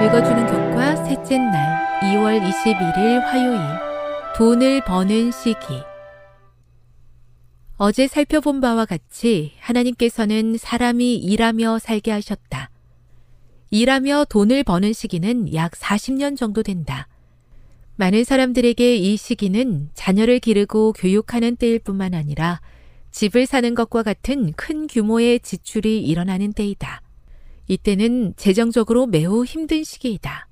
읽어주는 교과 셋째 날 2월 21일 화요일 돈을 버는 시기 어제 살펴본 바와 같이 하나님께서는 사람이 일하며 살게 하셨다. 일하며 돈을 버는 시기는 약 40년 정도 된다. 많은 사람들에게 이 시기는 자녀를 기르고 교육하는 때일 뿐만 아니라 집을 사는 것과 같은 큰 규모의 지출이 일어나는 때이다. 이때는 재정적으로 매우 힘든 시기이다.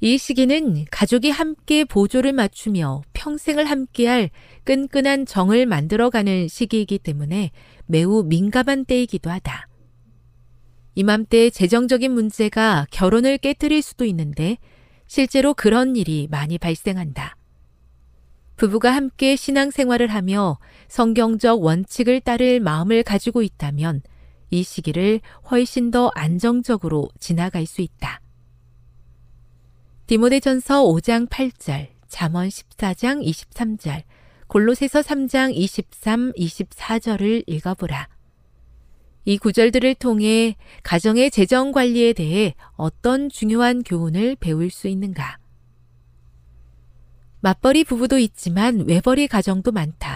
이 시기는 가족이 함께 보조를 맞추며 평생을 함께할 끈끈한 정을 만들어가는 시기이기 때문에 매우 민감한 때이기도 하다. 이맘때 재정적인 문제가 결혼을 깨뜨릴 수도 있는데 실제로 그런 일이 많이 발생한다. 부부가 함께 신앙생활을 하며 성경적 원칙을 따를 마음을 가지고 있다면 이 시기를 훨씬 더 안정적으로 지나갈 수 있다. 디모데전서 5장 8절, 잠언 14장 23절, 골로새서 3장 23, 24절을 읽어보라. 이 구절들을 통해 가정의 재정 관리에 대해 어떤 중요한 교훈을 배울 수 있는가? 맞벌이 부부도 있지만 외벌이 가정도 많다.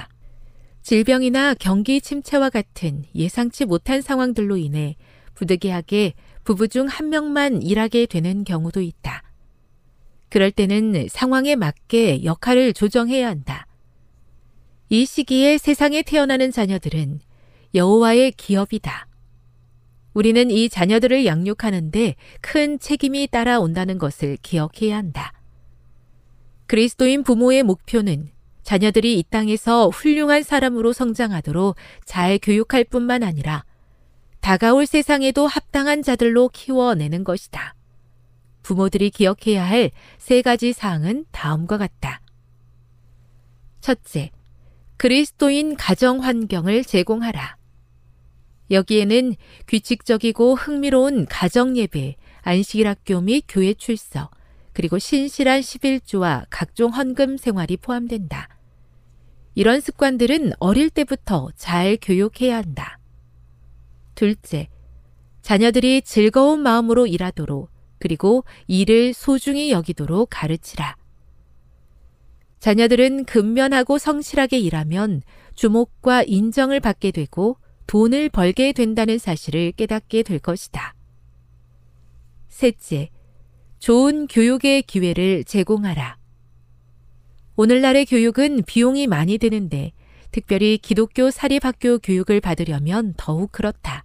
질병이나 경기 침체와 같은 예상치 못한 상황들로 인해 부득이하게 부부 중 한 명만 일하게 되는 경우도 있다. 그럴 때는 상황에 맞게 역할을 조정해야 한다. 이 시기에 세상에 태어나는 자녀들은 여호와의 기업이다. 우리는 이 자녀들을 양육하는데 큰 책임이 따라온다는 것을 기억해야 한다. 그리스도인 부모의 목표는 자녀들이 이 땅에서 훌륭한 사람으로 성장하도록 잘 교육할 뿐만 아니라 다가올 세상에도 합당한 자들로 키워내는 것이다. 부모들이 기억해야 할 세 가지 사항은 다음과 같다. 첫째, 그리스도인 가정 환경을 제공하라. 여기에는 규칙적이고 흥미로운 가정 예배, 안식일 학교 및 교회 출석, 그리고 신실한 11조와 각종 헌금 생활이 포함된다. 이런 습관들은 어릴 때부터 잘 교육해야 한다. 둘째, 자녀들이 즐거운 마음으로 일하도록 그리고 일을 소중히 여기도록 가르치라. 자녀들은 근면하고 성실하게 일하면 주목과 인정을 받게 되고 돈을 벌게 된다는 사실을 깨닫게 될 것이다. 셋째, 좋은 교육의 기회를 제공하라. 오늘날의 교육은 비용이 많이 드는데 특별히 기독교 사립학교 교육을 받으려면 더욱 그렇다.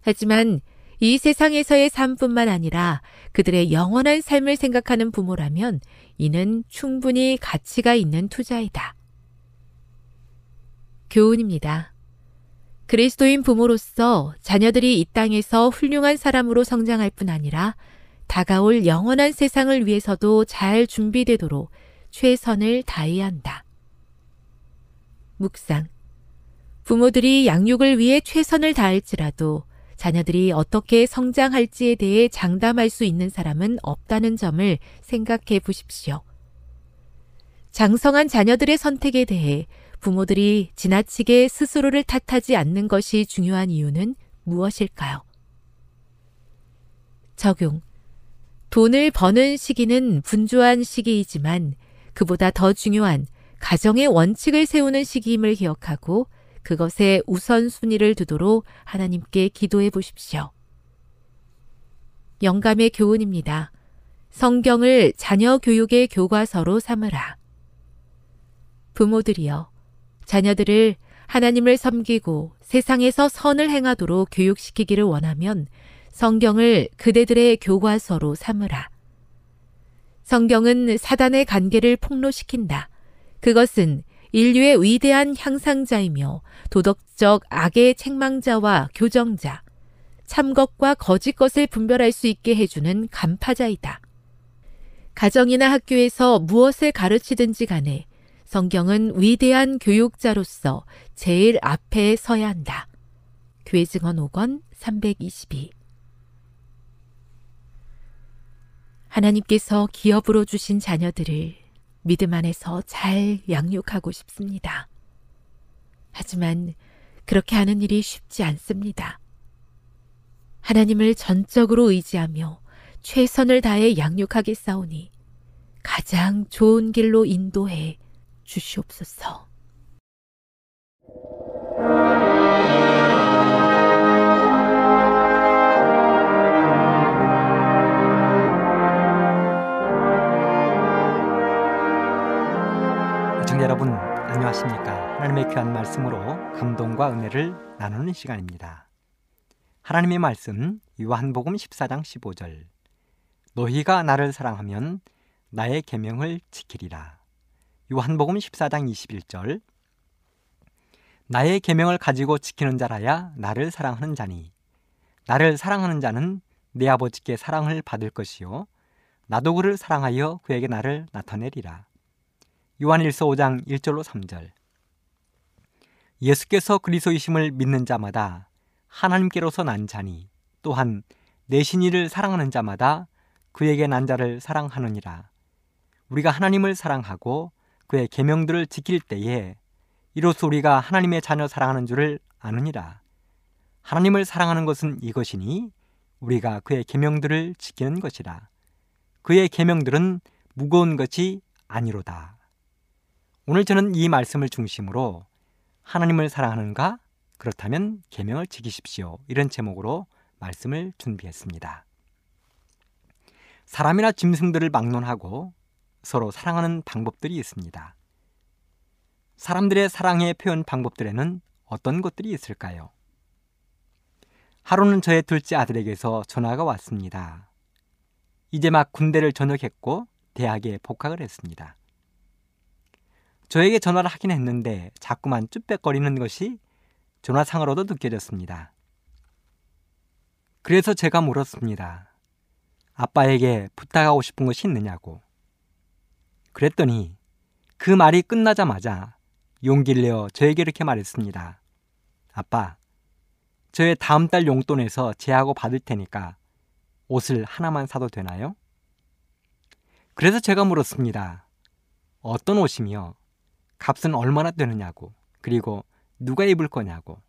하지만 이 세상에서의 삶뿐만 아니라 그들의 영원한 삶을 생각하는 부모라면 이는 충분히 가치가 있는 투자이다. 교훈입니다. 그리스도인 부모로서 자녀들이 이 땅에서 훌륭한 사람으로 성장할 뿐 아니라 다가올 영원한 세상을 위해서도 잘 준비되도록 최선을 다해야 한다. 묵상. 부모들이 양육을 위해 최선을 다할지라도 자녀들이 어떻게 성장할지에 대해 장담할 수 있는 사람은 없다는 점을 생각해 보십시오. 장성한 자녀들의 선택에 대해 부모들이 지나치게 스스로를 탓하지 않는 것이 중요한 이유는 무엇일까요? 적용. 돈을 버는 시기는 분주한 시기이지만 그보다 더 중요한 가정의 원칙을 세우는 시기임을 기억하고 그것에 우선순위를 두도록 하나님께 기도해 보십시오. 영감의 교훈입니다. 성경을 자녀 교육의 교과서로 삼으라. 부모들이여, 자녀들을 하나님을 섬기고 세상에서 선을 행하도록 교육시키기를 원하면 성경을 그대들의 교과서로 삼으라. 성경은 사단의 관계를 폭로시킨다. 그것은 인류의 위대한 향상자이며 도덕적 악의 책망자와 교정자, 참것과 거짓 것을 분별할 수 있게 해주는 간파자이다. 가정이나 학교에서 무엇을 가르치든지 간에 성경은 위대한 교육자로서 제일 앞에 서야 한다. 교회 증언 5권 322 하나님께서 기업으로 주신 자녀들을 믿음 안에서 잘 양육하고 싶습니다. 하지만 그렇게 하는 일이 쉽지 않습니다. 하나님을 전적으로 의지하며 최선을 다해 양육하겠사오니 가장 좋은 길로 인도해 주시옵소서. 여러분 안녕하십니까? 하나님의 귀한 말씀으로 감동과 은혜를 나누는 시간입니다. 하나님의 말씀 요한복음 14장 15절. 너희가 나를 사랑하면 나의 계명을 지키리라. 요한복음 14장 21절. 나의 계명을 가지고 지키는 자라야 나를 사랑하는 자니. 나를 사랑하는 자는 내 아버지께 사랑을 받을 것이요. 나도 그를 사랑하여 그에게 나를 나타내리라 요한일서 5장 1절로 3절. 예수께서 그리스도이심을 믿는 자마다 하나님께로서 난 자니 또한 내신 이를 사랑하는 자마다 그에게 난 자를 사랑하느니라. 우리가 하나님을 사랑하고 그의 계명들을 지킬 때에 이로써 우리가 하나님의 자녀 사랑하는 줄을 아느니라. 하나님을 사랑하는 것은 이것이니 우리가 그의 계명들을 지키는 것이라. 그의 계명들은 무거운 것이 아니로다. 오늘 저는 이 말씀을 중심으로 하나님을 사랑하는가? 그렇다면 계명을 지키십시오. 이런 제목으로 말씀을 준비했습니다. 사람이나 짐승들을 막론하고 서로 사랑하는 방법들이 있습니다. 사람들의 사랑의 표현 방법들에는 어떤 것들이 있을까요? 하루는 저의 둘째 아들에게서 전화가 왔습니다. 이제 막 군대를 전역했고 대학에 복학을 했습니다. 저에게 전화를 하긴 했는데 자꾸만 쭈뼛거리는 것이 전화상으로도 느껴졌습니다. 그래서 제가 물었습니다. 아빠에게 부탁하고 싶은 것이 있느냐고. 그랬더니 그 말이 끝나자마자 용기를 내어 저에게 이렇게 말했습니다. 아빠, 저의 다음 달 용돈에서 제하고 받을 테니까 옷을 하나만 사도 되나요? 그래서 제가 물었습니다. 어떤 옷이며 값은 얼마나 되느냐고, 그리고 누가 입을 거냐고.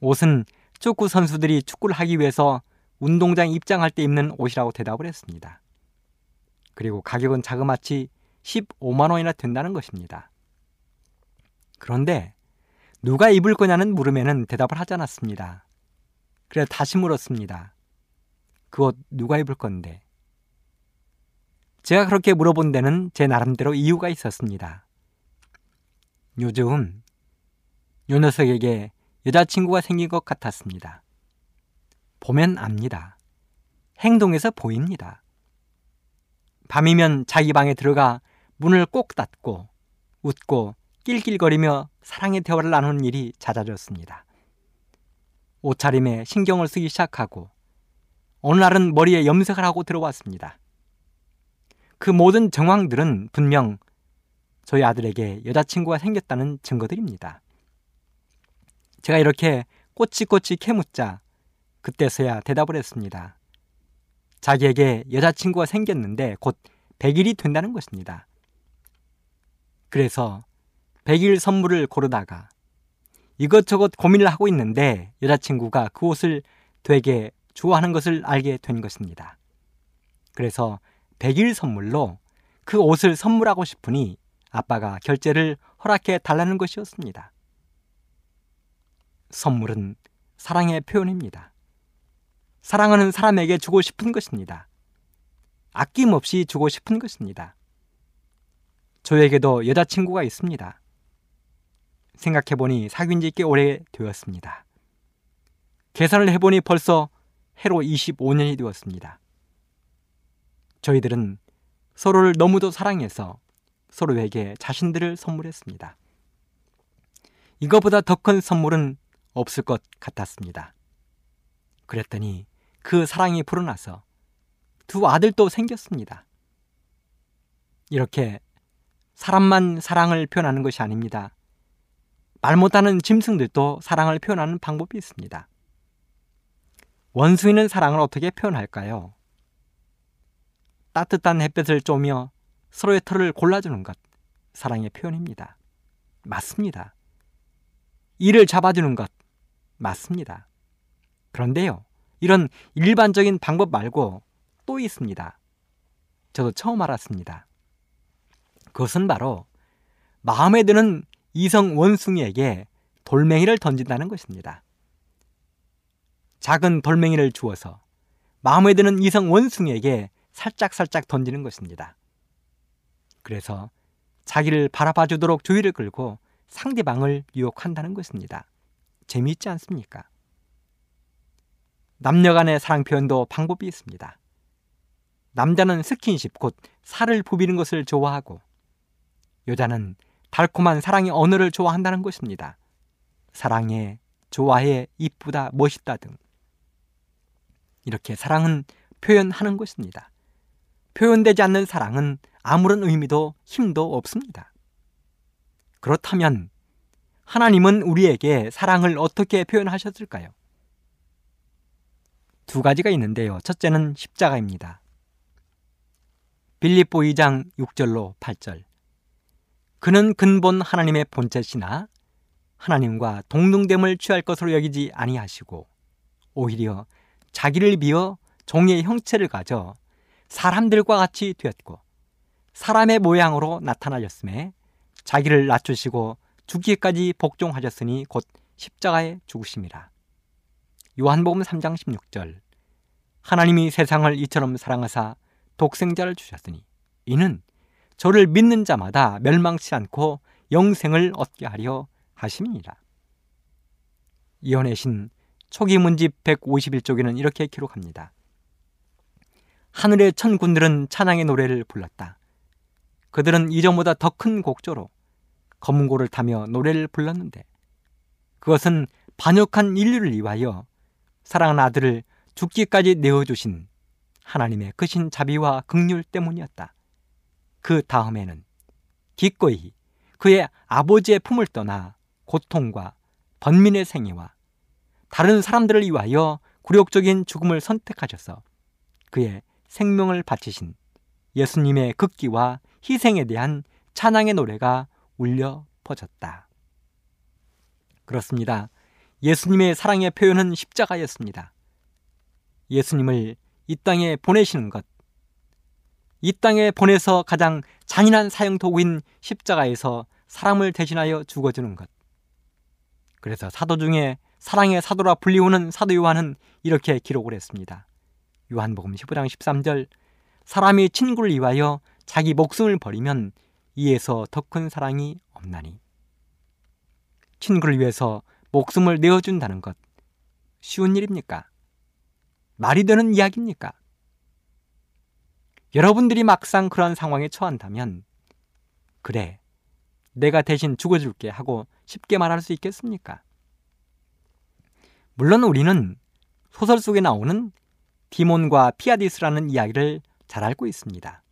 옷은 축구 선수들이 축구를 하기 위해서 운동장 입장할 때 입는 옷이라고 대답을 했습니다. 그리고 가격은 자그마치 15만 원이나 된다는 것입니다. 그런데 누가 입을 거냐는 물음에는 대답을 하지 않았습니다. 그래서 다시 물었습니다. 그 옷 누가 입을 건데? 제가 그렇게 물어본 데는 제 나름대로 이유가 있었습니다. 요즘 요 녀석에게 여자친구가 생긴 것 같았습니다. 보면 압니다. 행동에서 보입니다. 밤이면 자기 방에 들어가 문을 꼭 닫고 웃고 낄낄거리며 사랑의 대화를 나누는 일이 잦아졌습니다. 옷차림에 신경을 쓰기 시작하고 어느 날은 머리에 염색을 하고 들어왔습니다. 그 모든 정황들은 분명 저희 아들에게 여자친구가 생겼다는 증거들입니다. 제가 이렇게 꼬치꼬치 캐묻자 그때서야 대답을 했습니다. 자기에게 여자친구가 생겼는데 곧 100일이 된다는 것입니다. 그래서 100일 선물을 고르다가 이것저것 고민을 하고 있는데 여자친구가 그 옷을 되게 좋아하는 것을 알게 된 것입니다. 그래서 100일 선물로 그 옷을 선물하고 싶으니 아빠가 결제를 허락해 달라는 것이었습니다. 선물은 사랑의 표현입니다. 사랑하는 사람에게 주고 싶은 것입니다. 아낌없이 주고 싶은 것입니다. 저에게도 여자친구가 있습니다. 생각해보니 사귄 지 꽤 오래 되었습니다. 계산을 해보니 벌써 해로 25년이 되었습니다. 저희들은 서로를 너무도 사랑해서 서로에게 자신들을 선물했습니다. 이거보다 더 큰 선물은 없을 것 같았습니다. 그랬더니 그 사랑이 불어나서 두 아들도 생겼습니다. 이렇게 사람만 사랑을 표현하는 것이 아닙니다. 말 못하는 짐승들도 사랑을 표현하는 방법이 있습니다. 원숭이는 사랑을 어떻게 표현할까요? 따뜻한 햇볕을 쬐며 서로의 털을 골라주는 것, 사랑의 표현입니다. 맞습니다. 이를 잡아주는 것, 맞습니다. 그런데요, 이런 일반적인 방법 말고 또 있습니다. 저도 처음 알았습니다. 그것은 바로 마음에 드는 이성 원숭이에게 돌멩이를 던진다는 것입니다. 작은 돌멩이를 주어서 마음에 드는 이성 원숭이에게 살짝살짝 던지는 것입니다. 그래서 자기를 바라봐 주도록 주의를 끌고 상대방을 유혹한다는 것입니다. 재미있지 않습니까? 남녀 간의 사랑 표현도 방법이 있습니다. 남자는 스킨십 곧 살을 부비는 것을 좋아하고 여자는 달콤한 사랑의 언어를 좋아한다는 것입니다. 사랑해, 좋아해, 이쁘다, 멋있다 등 이렇게 사랑은 표현하는 것입니다. 표현되지 않는 사랑은 아무런 의미도 힘도 없습니다. 그렇다면 하나님은 우리에게 사랑을 어떻게 표현하셨을까요? 두 가지가 있는데요. 첫째는 십자가입니다. 빌립보 2장 6절로 8절. 그는 근본 하나님의 본체시나 하나님과 동등됨을 취할 것으로 여기지 아니하시고 오히려 자기를 비어 종의 형체를 가져 사람들과 같이 되었고 사람의 모양으로 나타나셨음에 자기를 낮추시고 죽기까지 복종하셨으니 곧 십자가에 죽으심이라. 요한복음 3장 16절 하나님이 세상을 이처럼 사랑하사 독생자를 주셨으니 이는 저를 믿는 자마다 멸망치 않고 영생을 얻게 하려 하심이니라. 이혼의 신 초기 문집 151쪽에는 이렇게 기록합니다. 하늘의 천군들은 찬양의 노래를 불렀다. 그들은 이전보다 더 큰 곡조로 검은고를 타며 노래를 불렀는데 그것은 반역한 인류를 위하여 사랑하는 아들을 죽기까지 내어주신 하나님의 크신 자비와 극률 때문이었다. 그 다음에는 기꺼이 그의 아버지의 품을 떠나 고통과 번민의 생애와 다른 사람들을 위하여 굴욕적인 죽음을 선택하셔서 그의 생명을 바치신 예수님의 극기와 희생에 대한 찬양의 노래가 울려 퍼졌다. 그렇습니다. 예수님의 사랑의 표현은 십자가였습니다. 예수님을 이 땅에 보내시는 것, 이 땅에 보내서 가장 잔인한 사형 도구인 십자가에서 사람을 대신하여 죽어주는 것. 그래서 사도 중에 사랑의 사도라 불리우는 사도 요한은 이렇게 기록을 했습니다. 요한복음 15장 13절 사람이 친구를 위하여 자기 목숨을 버리면 이에서 더 큰 사랑이 없나니. 친구를 위해서 목숨을 내어준다는 것 쉬운 일입니까? 말이 되는 이야기입니까? 여러분들이 막상 그런 상황에 처한다면 그래 내가 대신 죽어줄게 하고 쉽게 말할 수 있겠습니까? 물론 우리는 소설 속에 나오는 디몬과 피아디스라는 이야기를 잘 알고 있습니다.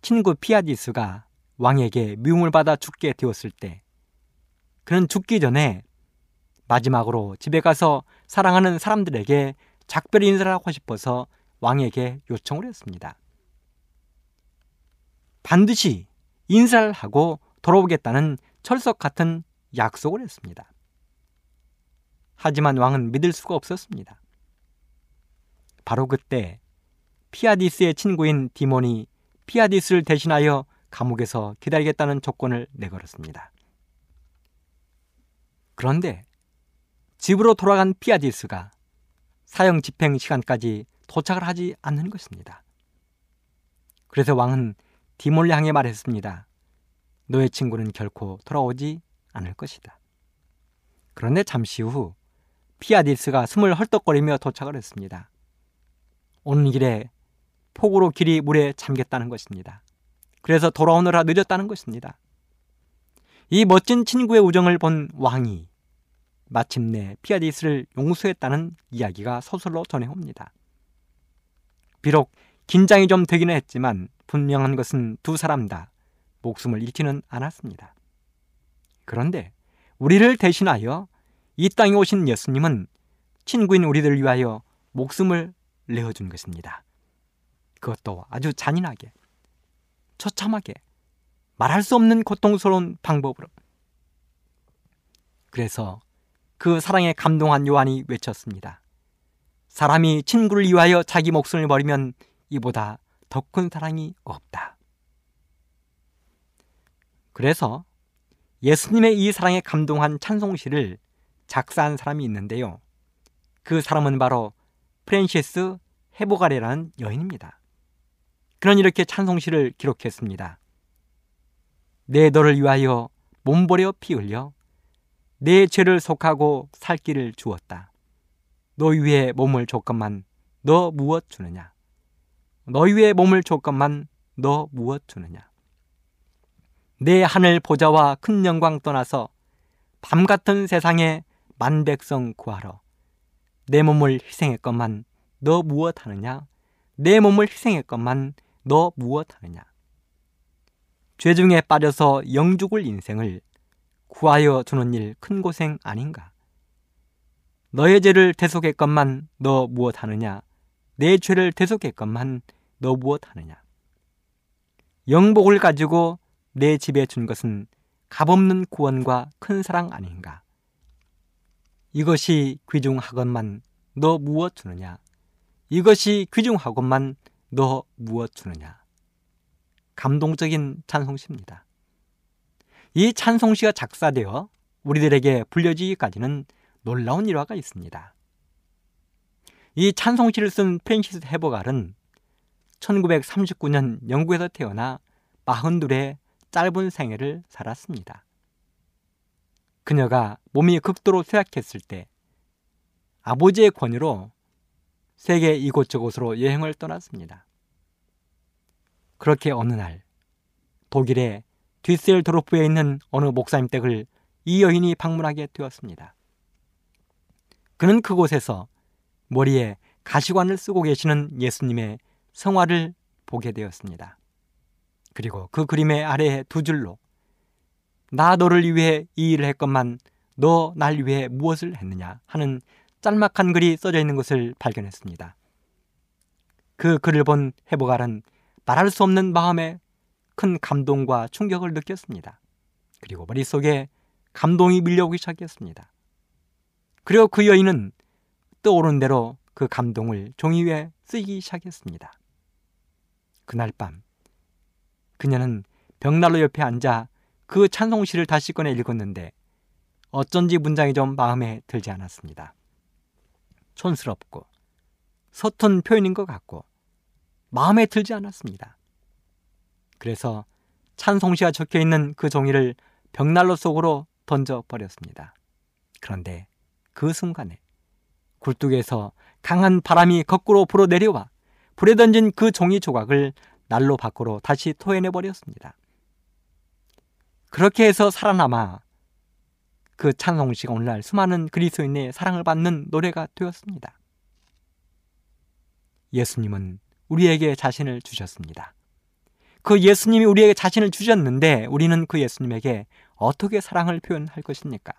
친구 피아디스가 왕에게 미움을 받아 죽게 되었을 때 그는 죽기 전에 마지막으로 집에 가서 사랑하는 사람들에게 작별 인사를 하고 싶어서 왕에게 요청을 했습니다. 반드시 인사를 하고 돌아오겠다는 철석 같은 약속을 했습니다. 하지만 왕은 믿을 수가 없었습니다. 바로 그때 피아디스의 친구인 디몬이 피아디스를 대신하여 감옥에서 기다리겠다는 조건을 내걸었습니다. 그런데 집으로 돌아간 피아디스가 사형 집행 시간까지 도착을 하지 않는 것입니다. 그래서 왕은 디몰을 향해 말했습니다. 너의 친구는 결코 돌아오지 않을 것이다. 그런데 잠시 후 피아디스가 숨을 헐떡거리며 도착을 했습니다. 오는 길에 폭우로 길이 물에 잠겼다는 것입니다. 그래서 돌아오느라 늦었다는 것입니다. 이 멋진 친구의 우정을 본 왕이 마침내 피아디스를 용서했다는 이야기가 소설로 전해옵니다. 비록 긴장이 좀 되기는 했지만 분명한 것은 두 사람 다 목숨을 잃지는 않았습니다. 그런데 우리를 대신하여 이 땅에 오신 예수님은 친구인 우리들을 위하여 목숨을 내어준 것입니다. 그것도 아주 잔인하게, 처참하게, 말할 수 없는 고통스러운 방법으로. 그래서 그 사랑에 감동한 요한이 외쳤습니다. 사람이 친구를 위하여 자기 목숨을 버리면 이보다 더 큰 사랑이 없다. 그래서 예수님의 이 사랑에 감동한 찬송시를 작사한 사람이 있는데요. 그 사람은 바로 프랜시스 헤보가레라는 여인입니다. 그는 이렇게 찬송시를 기록했습니다. 내 너를 위하여 몸버려 피 흘려 내 죄를 속하고 살 길을 주었다. 너 위에 몸을 줬건만 너 무엇 주느냐? 너 위에 몸을 줬건만 너 무엇 주느냐? 내 하늘 보좌와 큰 영광 떠나서 밤 같은 세상에 만백성 구하러 내 몸을 희생했건만 너 무엇 하느냐? 내 몸을 희생했건만 너 무엇 하느냐? 죄 중에 빠져서 영죽을 인생을 구하여 주는 일 큰 고생 아닌가? 너의 죄를 대속했건만 너 무엇 하느냐? 내 죄를 대속했건만 너 무엇 하느냐? 영복을 가지고 내 집에 준 것은 값없는 구원과 큰 사랑 아닌가? 이것이 귀중하건만 너 무엇 주느냐? 이것이 귀중하건만 너 무엇 주느냐? 감동적인 찬송시입니다. 이 찬송시가 작사되어 우리들에게 불려지기까지는 놀라운 일화가 있습니다. 이 찬송시를 쓴 프랜시스 헤버갈은 1939년 영국에서 태어나 42의 짧은 생애를 살았습니다. 그녀가 몸이 극도로 쇠약했을 때 아버지의 권유로 세계 이곳저곳으로 여행을 떠났습니다. 그렇게 어느 날 독일의 뒤셀도르프에 있는 어느 목사님 댁을 이 여인이 방문하게 되었습니다. 그는 그곳에서 머리에 가시관을 쓰고 계시는 예수님의 성화를 보게 되었습니다. 그리고 그 그림의 아래에 두 줄로 나 너를 위해 이 일을 했건만 너 날 위해 무엇을 했느냐 하는 짤막한 글이 써져 있는 것을 발견했습니다. 그 글을 본 해보갈은 말할 수 없는 마음의 큰 감동과 충격을 느꼈습니다. 그리고 머릿속에 감동이 밀려오기 시작했습니다. 그리고 그 여인은 떠오른 대로 그 감동을 종이 위에 쓰기 시작했습니다. 그날 밤 그녀는 벽난로 옆에 앉아 그 찬송시를 다시 꺼내 읽었는데 어쩐지 문장이 좀 마음에 들지 않았습니다. 촌스럽고 서툰 표현인 것 같고 마음에 들지 않았습니다. 그래서 찬송시가 적혀 있는 그 종이를 벽난로 속으로 던져 버렸습니다. 그런데 그 순간에 굴뚝에서 강한 바람이 거꾸로 불어 내려와 불에 던진 그 종이 조각을 난로 밖으로 다시 토해내 버렸습니다. 그렇게 해서 살아남아 그 찬송시가 오늘날 수많은 그리스도인의 사랑을 받는 노래가 되었습니다. 예수님은 우리에게 자신을 주셨습니다. 그 예수님이 우리에게 자신을 주셨는데 우리는 그 예수님에게 어떻게 사랑을 표현할 것입니까?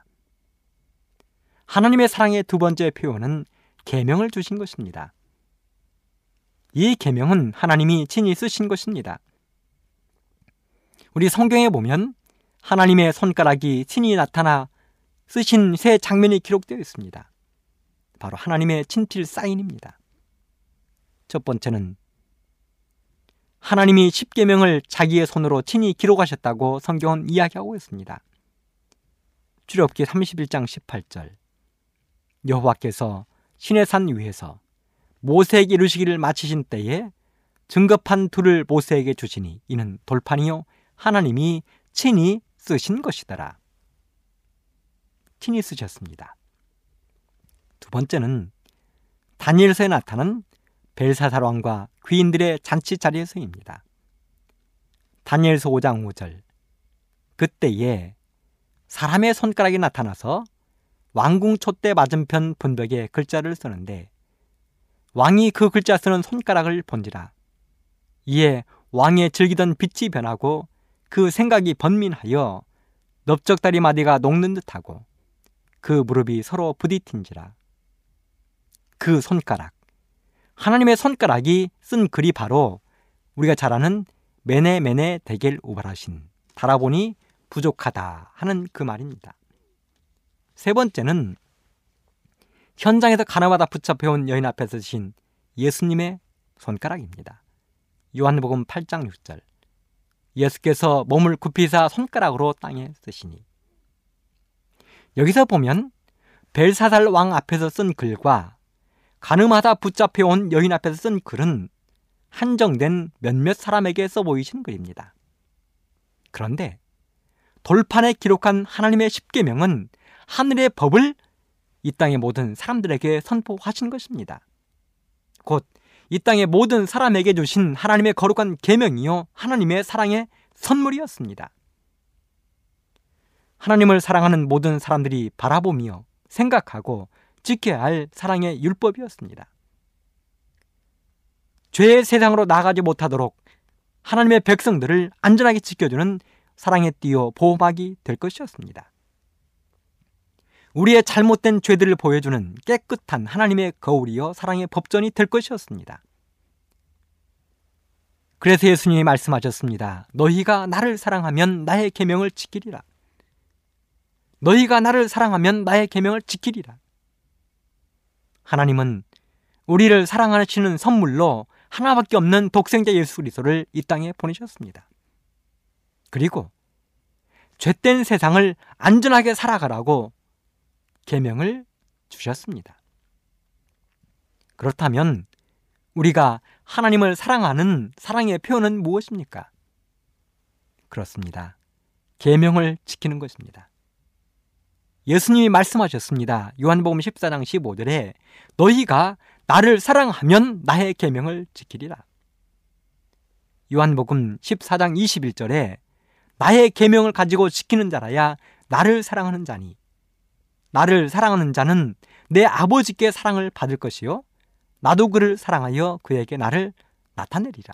하나님의 사랑의 두 번째 표현은 계명을 주신 것입니다. 이 계명은 하나님이 친히 쓰신 것입니다. 우리 성경에 보면 하나님의 손가락이 친히 나타나 쓰신 새 장면이 기록되어 있습니다. 바로 하나님의 친필 사인입니다. 첫 번째는 하나님이 십계명을 자기의 손으로 친히 기록하셨다고 성경은 이야기하고 있습니다. 출애굽기 31장 18절 여호와께서 신의 산 위에서 모세에게 이루시기를 마치신 때에 증거판 둘을 모세에게 주시니 이는 돌판이요 하나님이 친히 쓰신 것이더라. 친히 쓰셨습니다. 두 번째는 다니엘서에 나타난 벨사살 왕과 귀인들의 잔치 자리에서입니다. 다니엘서 5장 5절 그때에 사람의 손가락이 나타나서 왕궁 촛대 맞은편 분벽에 글자를 쓰는데 왕이 그 글자 쓰는 손가락을 본지라 이에 왕의 즐기던 빛이 변하고 그 생각이 번민하여 넓적다리 마디가 녹는 듯하고 그 무릎이 서로 부딪힌지라 그 손가락 하나님의 손가락이 쓴 글이 바로 우리가 잘 아는 메네메네 대겔 우바라신 달아보니 부족하다 하는 그 말입니다. 세 번째는 현장에서 가나마다 붙잡혀온 여인 앞에서 신 예수님의 손가락입니다. 요한복음 8장 6절 예수께서 몸을 굽히사 손가락으로 땅에 쓰시니 여기서 보면 벨사살 왕 앞에서 쓴 글과 가늠하다 붙잡혀온 여인 앞에서 쓴 글은 한정된 몇몇 사람에게 써 보이신 글입니다. 그런데 돌판에 기록한 하나님의 십계명은 하늘의 법을 이 땅의 모든 사람들에게 선포하신 것입니다. 곧 이 땅의 모든 사람에게 주신 하나님의 거룩한 계명이요 하나님의 사랑의 선물이었습니다. 하나님을 사랑하는 모든 사람들이 바라보며 생각하고 지켜야 할 사랑의 율법이었습니다. 죄의 세상으로 나가지 못하도록 하나님의 백성들을 안전하게 지켜주는 사랑의 띠어 보호막이 될 것이었습니다. 우리의 잘못된 죄들을 보여주는 깨끗한 하나님의 거울이여 사랑의 법전이 될 것이었습니다. 그래서 예수님이 말씀하셨습니다. 너희가 나를 사랑하면 나의 계명을 지키리라. 너희가 나를 사랑하면 나의 계명을 지키리라. 하나님은 우리를 사랑하시는 선물로 하나밖에 없는 독생자 예수 그리스도를 이 땅에 보내셨습니다. 그리고 죄된 세상을 안전하게 살아가라고 계명을 주셨습니다. 그렇다면 우리가 하나님을 사랑하는 사랑의 표현은 무엇입니까? 그렇습니다. 계명을 지키는 것입니다. 예수님이 말씀하셨습니다. 요한복음 14장 15절에 너희가 나를 사랑하면 나의 계명을 지키리라. 요한복음 14장 21절에 나의 계명을 가지고 지키는 자라야 나를 사랑하는 자니 나를 사랑하는 자는 내 아버지께 사랑을 받을 것이요 나도 그를 사랑하여 그에게 나를 나타내리라.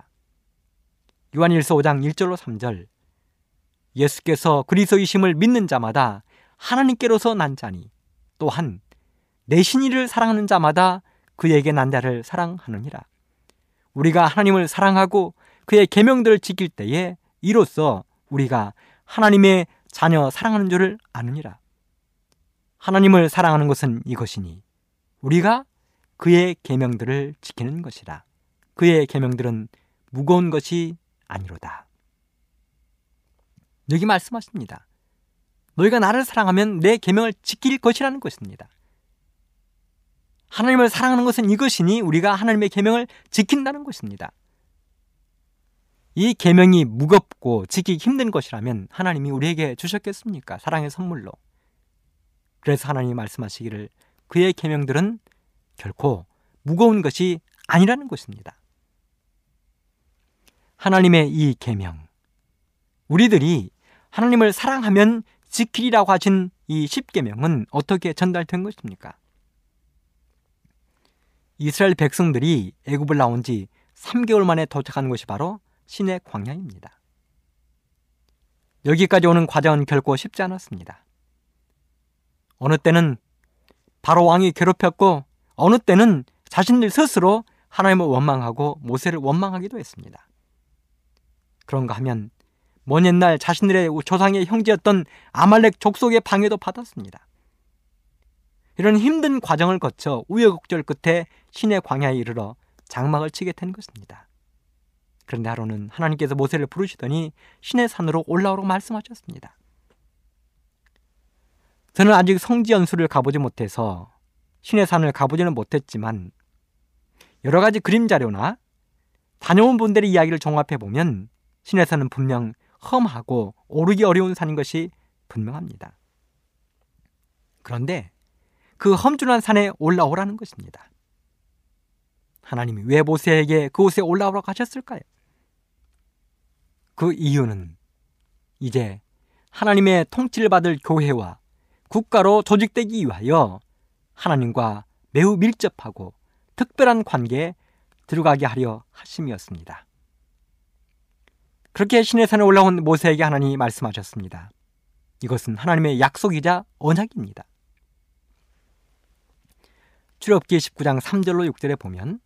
요한일서 5장 1절로 3절 예수께서 그리스도이심을 믿는 자마다 하나님께로서 난 자니 또한 내 신이를 사랑하는 자마다 그에게 난 자를 사랑하느니라. 우리가 하나님을 사랑하고 그의 계명들을 지킬 때에 이로써 우리가 하나님의 자녀 사랑하는 줄을 아느니라. 하나님을 사랑하는 것은 이것이니 우리가 그의 계명들을 지키는 것이라. 그의 계명들은 무거운 것이 아니로다. 여기 말씀하십니다. 너희가 나를 사랑하면 내 계명을 지킬 것이라는 것입니다. 하나님을 사랑하는 것은 이것이니 우리가 하나님의 계명을 지킨다는 것입니다. 이 계명이 무겁고 지키기 힘든 것이라면 하나님이 우리에게 주셨겠습니까? 사랑의 선물로. 그래서 하나님이 말씀하시기를 그의 계명들은 결코 무거운 것이 아니라는 것입니다. 하나님의 이 계명 우리들이 하나님을 사랑하면 지키리라고 하신 이 10계명은 어떻게 전달된 것입니까? 이스라엘 백성들이 애굽을 나온 지 3개월 만에 도착한 것이 바로 신의 광야입니다. 여기까지 오는 과정은 결코 쉽지 않았습니다. 어느 때는 바로 왕이 괴롭혔고 어느 때는 자신들 스스로 하나님을 원망하고 모세를 원망하기도 했습니다. 그런가 하면 먼 옛날 자신들의 조상의 형제였던 아말렉 족속의 방해도 받았습니다. 이런 힘든 과정을 거쳐 우여곡절 끝에 신의 광야에 이르러 장막을 치게 된 것입니다. 그런데 하루는 하나님께서 모세를 부르시더니 신의 산으로 올라오라고 말씀하셨습니다. 저는 아직 성지 연수를 가보지 못해서 신의 산을 가보지는 못했지만 여러 가지 그림 자료나 다녀온 분들의 이야기를 종합해 보면 신의 산은 분명 험하고 오르기 어려운 산인 것이 분명합니다. 그런데 그 험준한 산에 올라오라는 것입니다. 하나님이 왜 모세에게 그곳에 올라오라고 하셨을까요? 그 이유는 이제 하나님의 통치를 받을 교회와 국가로 조직되기 위하여 하나님과 매우 밀접하고 특별한 관계에 들어가게 하려 하심이었습니다. 그렇게 신의 산에 올라온 모세에게 하나님이 말씀하셨습니다. 이것은 하나님의 약속이자 언약입니다. 출애굽기 19장 3절로 6절에 보면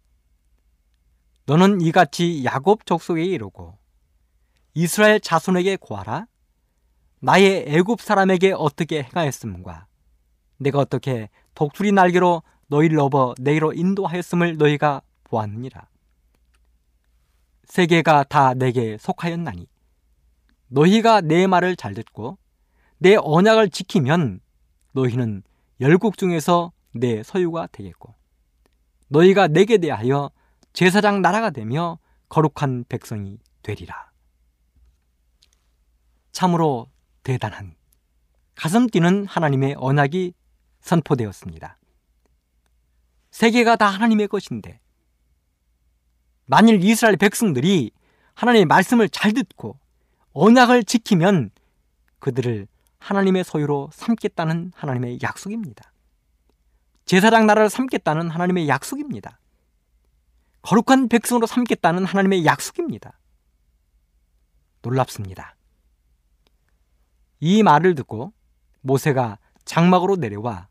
너는 이같이 야곱 족속에 이르고 이스라엘 자손에게 고하라 나의 애굽 사람에게 어떻게 행하였음과 내가 어떻게 독수리 날개로 너희를 업어 내게로 인도하였음을 너희가 보았느니라 세계가 다 내게 속하였나니 너희가 내 말을 잘 듣고 내 언약을 지키면 너희는 열국 중에서 내 소유가 되겠고 너희가 내게 대하여 제사장 나라가 되며 거룩한 백성이 되리라. 참으로 대단한 가슴 뛰는 하나님의 언약이 선포되었습니다. 세계가 다 하나님의 것인데 만일 이스라엘 백성들이 하나님의 말씀을 잘 듣고 언약을 지키면 그들을 하나님의 소유로 삼겠다는 하나님의 약속입니다. 제사장 나라를 삼겠다는 하나님의 약속입니다. 거룩한 백성으로 삼겠다는 하나님의 약속입니다. 놀랍습니다. 이 말을 듣고 모세가 장막으로 내려와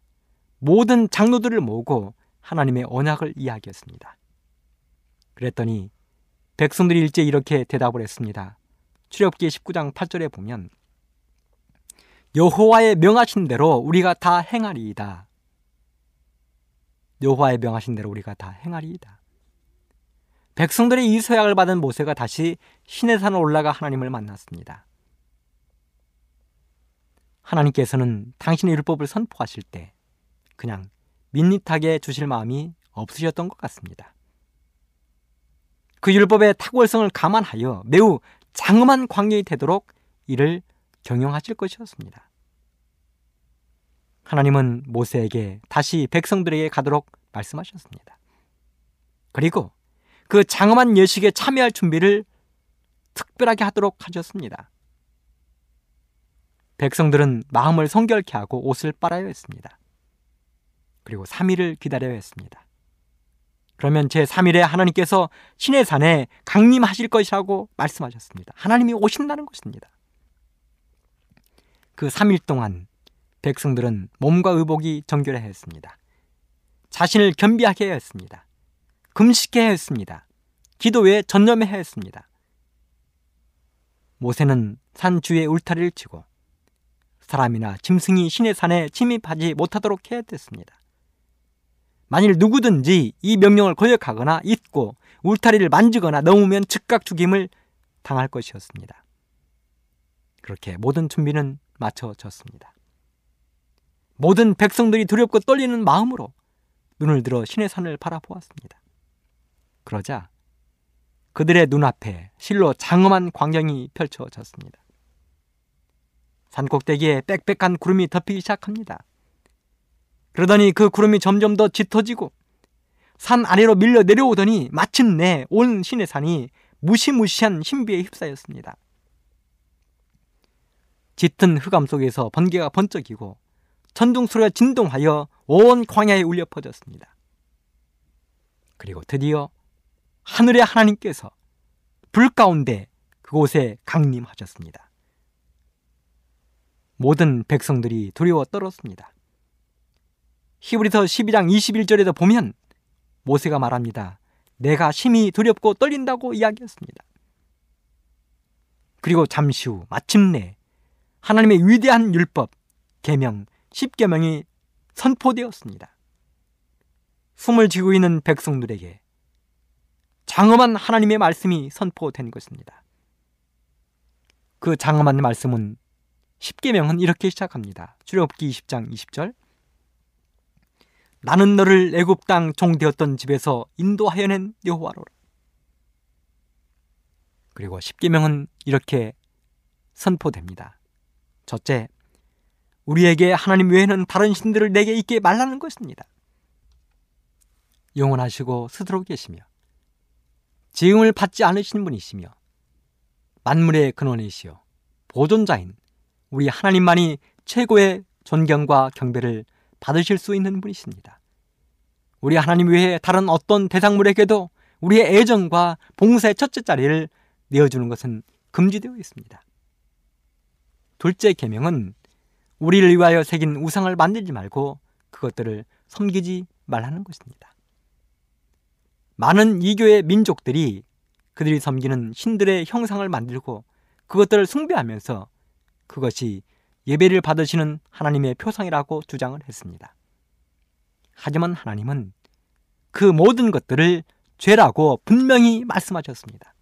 모든 장로들을 모으고 하나님의 언약을 이야기했습니다. 그랬더니 백성들이 일제 이렇게 대답을 했습니다. 출애굽기 19장 8절에 보면 여호와의 명하신 대로 우리가 다 행하리이다. 여호와의 명하신 대로 우리가 다 행하리이다. 백성들의 이 서약을 받은 모세가 다시 신의 산을 올라가 하나님을 만났습니다. 하나님께서는 당신의 율법을 선포하실 때 그냥 밋밋하게 주실 마음이 없으셨던 것 같습니다. 그 율법의 탁월성을 감안하여 매우 장엄한 광경이 되도록 이를 경영하실 것이었습니다. 하나님은 모세에게 다시 백성들에게 가도록 말씀하셨습니다. 그리고 그 장엄한 예식에 참여할 준비를 특별하게 하도록 하셨습니다. 백성들은 마음을 성결케 하고 옷을 빨아야 했습니다. 그리고 3일을 기다려야 했습니다. 그러면 제 3일에 하나님께서 신의 산에 강림하실 것이라고 말씀하셨습니다. 하나님이 오신다는 것입니다. 그 3일 동안 백성들은 몸과 의복이 정결해야 했습니다. 자신을 겸비하게 해야 했습니다. 금식해야 했습니다. 기도에 전념해야 했습니다. 모세는 산 주에 울타리를 치고 사람이나 짐승이 신의 산에 침입하지 못하도록 해야 됐습니다. 만일 누구든지 이 명령을 거역하거나 잊고 울타리를 만지거나 넘으면 즉각 죽임을 당할 것이었습니다. 그렇게 모든 준비는 마쳐졌습니다. 모든 백성들이 두렵고 떨리는 마음으로 눈을 들어 신의 산을 바라보았습니다. 그러자 그들의 눈앞에 실로 장엄한 광경이 펼쳐졌습니다. 산꼭대기에 빽빽한 구름이 덮이기 시작합니다. 그러더니 그 구름이 점점 더 짙어지고 산 아래로 밀려 내려오더니 마침내 온 신의 산이 무시무시한 신비에 휩싸였습니다. 짙은 흑암 속에서 번개가 번쩍이고 천둥 소리가 진동하여 온 광야에 울려 퍼졌습니다. 그리고 드디어 하늘의 하나님께서 불 가운데 그곳에 강림하셨습니다. 모든 백성들이 두려워 떨었습니다. 히브리서 12장 21절에도 보면 모세가 말합니다. 내가 심히 두렵고 떨린다고 이야기했습니다. 그리고 잠시 후 마침내 하나님의 위대한 율법 계명 10계명이 선포되었습니다. 숨을 쥐고 있는 백성들에게 장엄한 하나님의 말씀이 선포된 것입니다. 그 장엄한 말씀은 10계명은 이렇게 시작합니다. 출애굽기 20장 20절 나는 너를 애굽 땅 종되었던 집에서 인도하여 낸 여호와로라. 그리고 10계명은 이렇게 선포됩니다. 첫째, 우리에게 하나님 외에는 다른 신들을 내게 있게 말라는 것입니다. 영원하시고 스스로 계시며 지음을 받지 않으신 분이시며 만물의 근원이시여 보존자인 우리 하나님만이 최고의 존경과 경배를 받으실 수 있는 분이십니다. 우리 하나님 외에 다른 어떤 대상물에게도 우리의 애정과 봉사의 첫째 자리를 내어주는 것은 금지되어 있습니다. 둘째 계명은 우리를 위하여 새긴 우상을 만들지 말고 그것들을 섬기지 말라는 것입니다. 많은 이교의 민족들이 그들이 섬기는 신들의 형상을 만들고 그것들을 숭배하면서 그것이 예배를 받으시는 하나님의 표상이라고 주장을 했습니다. 하지만 하나님은 그 모든 것들을 죄라고 분명히 말씀하셨습니다.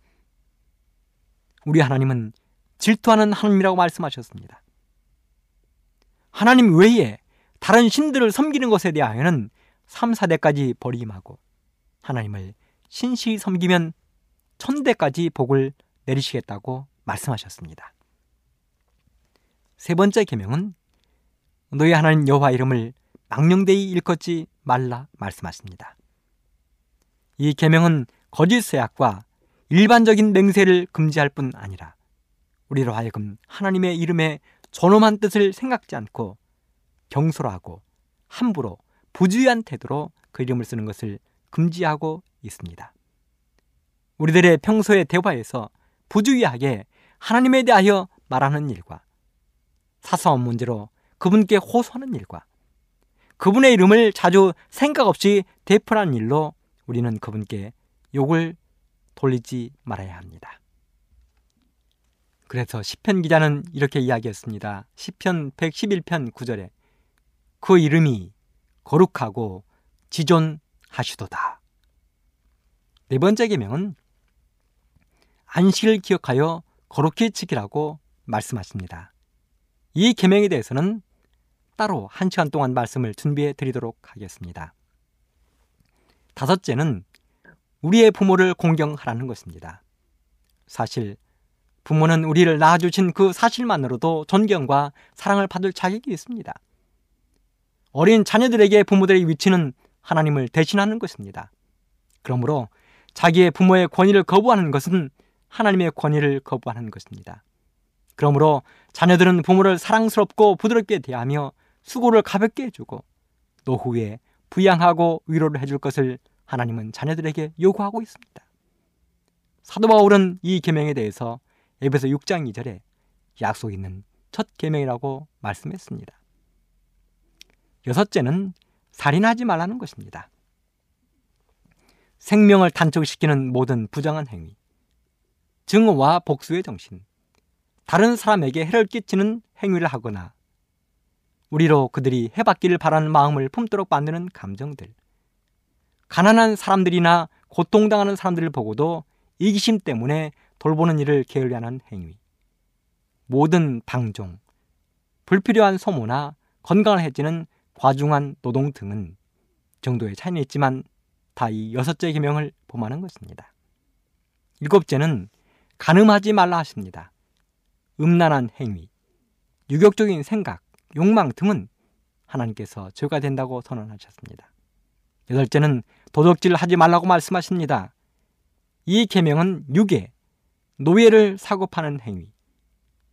우리 하나님은 질투하는 하나님이라고 말씀하셨습니다. 하나님 외에 다른 신들을 섬기는 것에 대하여는 3, 4대까지 버림하고 하나님을 신실히 섬기면 천대까지 복을 내리시겠다고 말씀하셨습니다. 세 번째 계명은 너희 하나님 여호와 이름을 망령되이 일컫지 말라 말씀하십니다. 이 계명은 거짓 세약과 일반적인 맹세를 금지할 뿐 아니라 우리로 하여금 하나님의 이름에 존엄한 뜻을 생각지 않고 경솔하고 함부로 부주의한 태도로 그 이름을 쓰는 것을 금지하고 있습니다. 우리들의 평소의 대화에서 부주의하게 하나님에 대하여 말하는 일과 사소한 문제로 그분께 호소하는 일과 그분의 이름을 자주 생각 없이 되풀하는 일로 우리는 그분께 욕을 돌리지 말아야 합니다. 그래서 시편 기자는 이렇게 이야기했습니다. 시편 111편 9절에 그 이름이 거룩하고 지존하시도다. 네 번째 계명은 안식을 기억하여 거룩히 지키라고 말씀하십니다. 이 계명에 대해서는 따로 한 시간 동안 말씀을 준비해 드리도록 하겠습니다. 다섯째는 우리의 부모를 공경하라는 것입니다. 사실 부모는 우리를 낳아주신 그 사실만으로도 존경과 사랑을 받을 자격이 있습니다. 어린 자녀들에게 부모들의 위치는 하나님을 대신하는 것입니다. 그러므로 자기의 부모의 권위를 거부하는 것은 하나님의 권위를 거부하는 것입니다. 그러므로 자녀들은 부모를 사랑스럽고 부드럽게 대하며 수고를 가볍게 해주고 노후에 부양하고 위로를 해줄 것을 하나님은 자녀들에게 요구하고 있습니다. 사도 바울은 이 계명에 대해서 에베소 6장 2절에 약속 있는 첫 계명이라고 말씀했습니다. 여섯째는 살인하지 말라는 것입니다. 생명을 단축시키는 모든 부정한 행위, 증오와 복수의 정신, 다른 사람에게 해를 끼치는 행위를 하거나 우리로 그들이 해받기를 바라는 마음을 품도록 만드는 감정들, 가난한 사람들이나 고통당하는 사람들을 보고도 이기심 때문에 돌보는 일을 게을리하는 행위, 모든 방종, 불필요한 소모나 건강을 해지는 과중한 노동 등은 정도의 차이는 있지만 다 이 여섯째 계명을 범하는 것입니다. 일곱째는 가늠하지 말라 하십니다. 음란한 행위, 유격적인 생각, 욕망 등은 하나님께서 죄가 된다고 선언하셨습니다. 여덟째는 도덕질 하지 말라고 말씀하십니다. 이 계명은 유괴, 노예를 사고 파는 행위,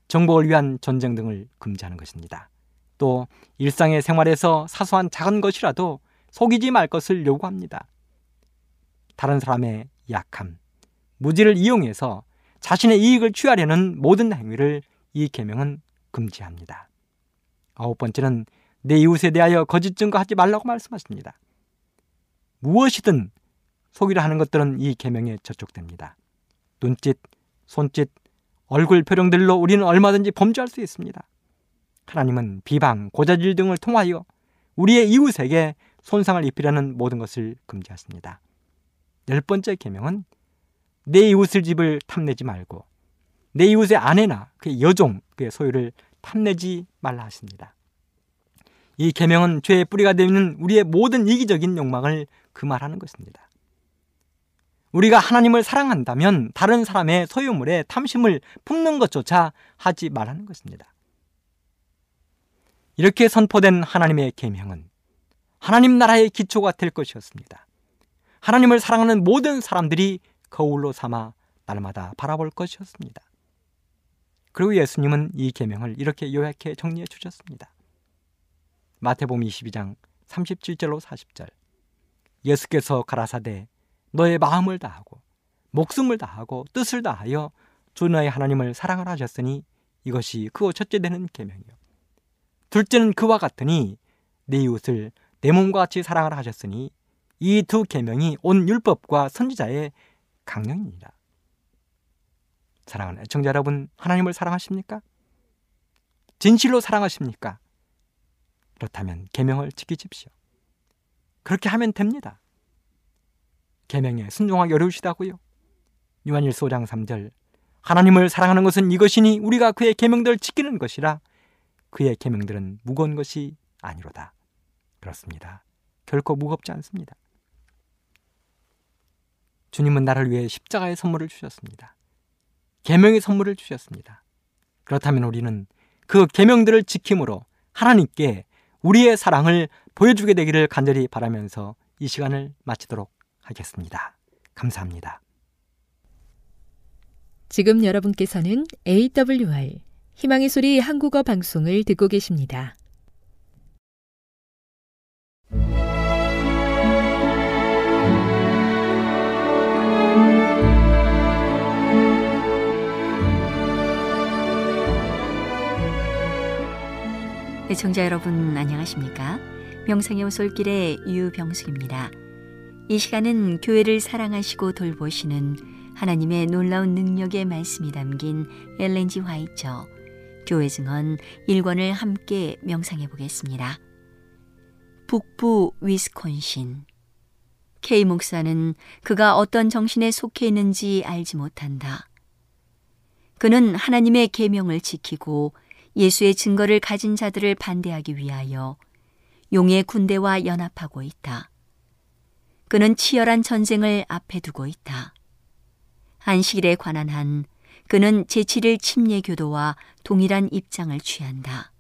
정복을 위한 전쟁 등을 금지하는 것입니다. 또 일상의 생활에서 사소한 작은 것이라도 속이지 말 것을 요구합니다. 다른 사람의 약함, 무지를 이용해서 자신의 이익을 취하려는 모든 행위를 이 계명은 금지합니다. 아홉 번째는 내 이웃에 대하여 거짓 증거하지 말라고 말씀하십니다. 무엇이든 속이려 하는 것들은 이 계명에 저촉됩니다. 눈짓, 손짓, 얼굴 표정들로 우리는 얼마든지 범죄할 수 있습니다. 하나님은 비방, 고자질 등을 통하여 우리의 이웃에게 손상을 입히려는 모든 것을 금지하십니다. 열 번째 계명은 내 이웃을 집을 탐내지 말고 내 이웃의 아내나 그의 여종, 그의 소유를 탐내지 말라 하십니다. 이 계명은 죄의 뿌리가 되는 우리의 모든 이기적인 욕망을 금하라는 것입니다. 우리가 하나님을 사랑한다면 다른 사람의 소유물에 탐심을 품는 것조차 하지 말라는 것입니다. 이렇게 선포된 하나님의 계명은 하나님 나라의 기초가 될 것이었습니다. 하나님을 사랑하는 모든 사람들이 거울로 삼아 날마다 바라볼 것이었습니다. 그리고 예수님은 이 계명을 이렇게 요약해 정리해 주셨습니다. 마태복음 22장 37절로 40절. 예수께서 가라사대 너의 마음을 다하고 목숨을 다하고 뜻을 다하여 주 너의 하나님을 사랑을 하셨으니 이것이 그 첫째 되는 계명이요. 둘째는 그와 같으니 내 이웃을 내 몸과 같이 사랑을 하셨으니 이 두 계명이 온 율법과 선지자의 강령입니다. 사랑하는 애청자 여러분, 하나님을 사랑하십니까? 진실로 사랑하십니까? 그렇다면 계명을 지키십시오. 그렇게 하면 됩니다. 계명에 순종하기 어려우시다고요? 요한일서 5장 3절 하나님을 사랑하는 것은 이것이니 우리가 그의 계명들을 지키는 것이라 그의 계명들은 무거운 것이 아니로다. 그렇습니다. 결코 무겁지 않습니다. 주님은 나를 위해 십자가의 선물을 주셨습니다. 계명의 선물을 주셨습니다. 그렇다면 우리는 그 계명들을 지킴으로 하나님께 우리의 사랑을 보여주게 되기를 간절히 바라면서 이 시간을 마치도록 하겠습니다. 감사합니다. 지금 여러분께서는 AWR 희망의 소리 한국어 방송을 듣고 계십니다. 애청자 여러분 안녕하십니까? 명상의 오솔길의 유병숙입니다. 이 시간은 교회를 사랑하시고 돌보시는 하나님의 놀라운 능력의 말씀이 담긴 엘렌지 화이처 교회 증언 1권을 함께 명상해 보겠습니다. 북부 위스콘신 K 목사는 그가 어떤 정신에 속해 있는지 알지 못한다. 그는 하나님의 계명을 지키고 예수의 증거를 가진 자들을 반대하기 위하여 용의 군대와 연합하고 있다. 그는 치열한 전쟁을 앞에 두고 있다. 안식일에 관한 한 그는 제7일 침례 교도와 동일한 입장을 취한다.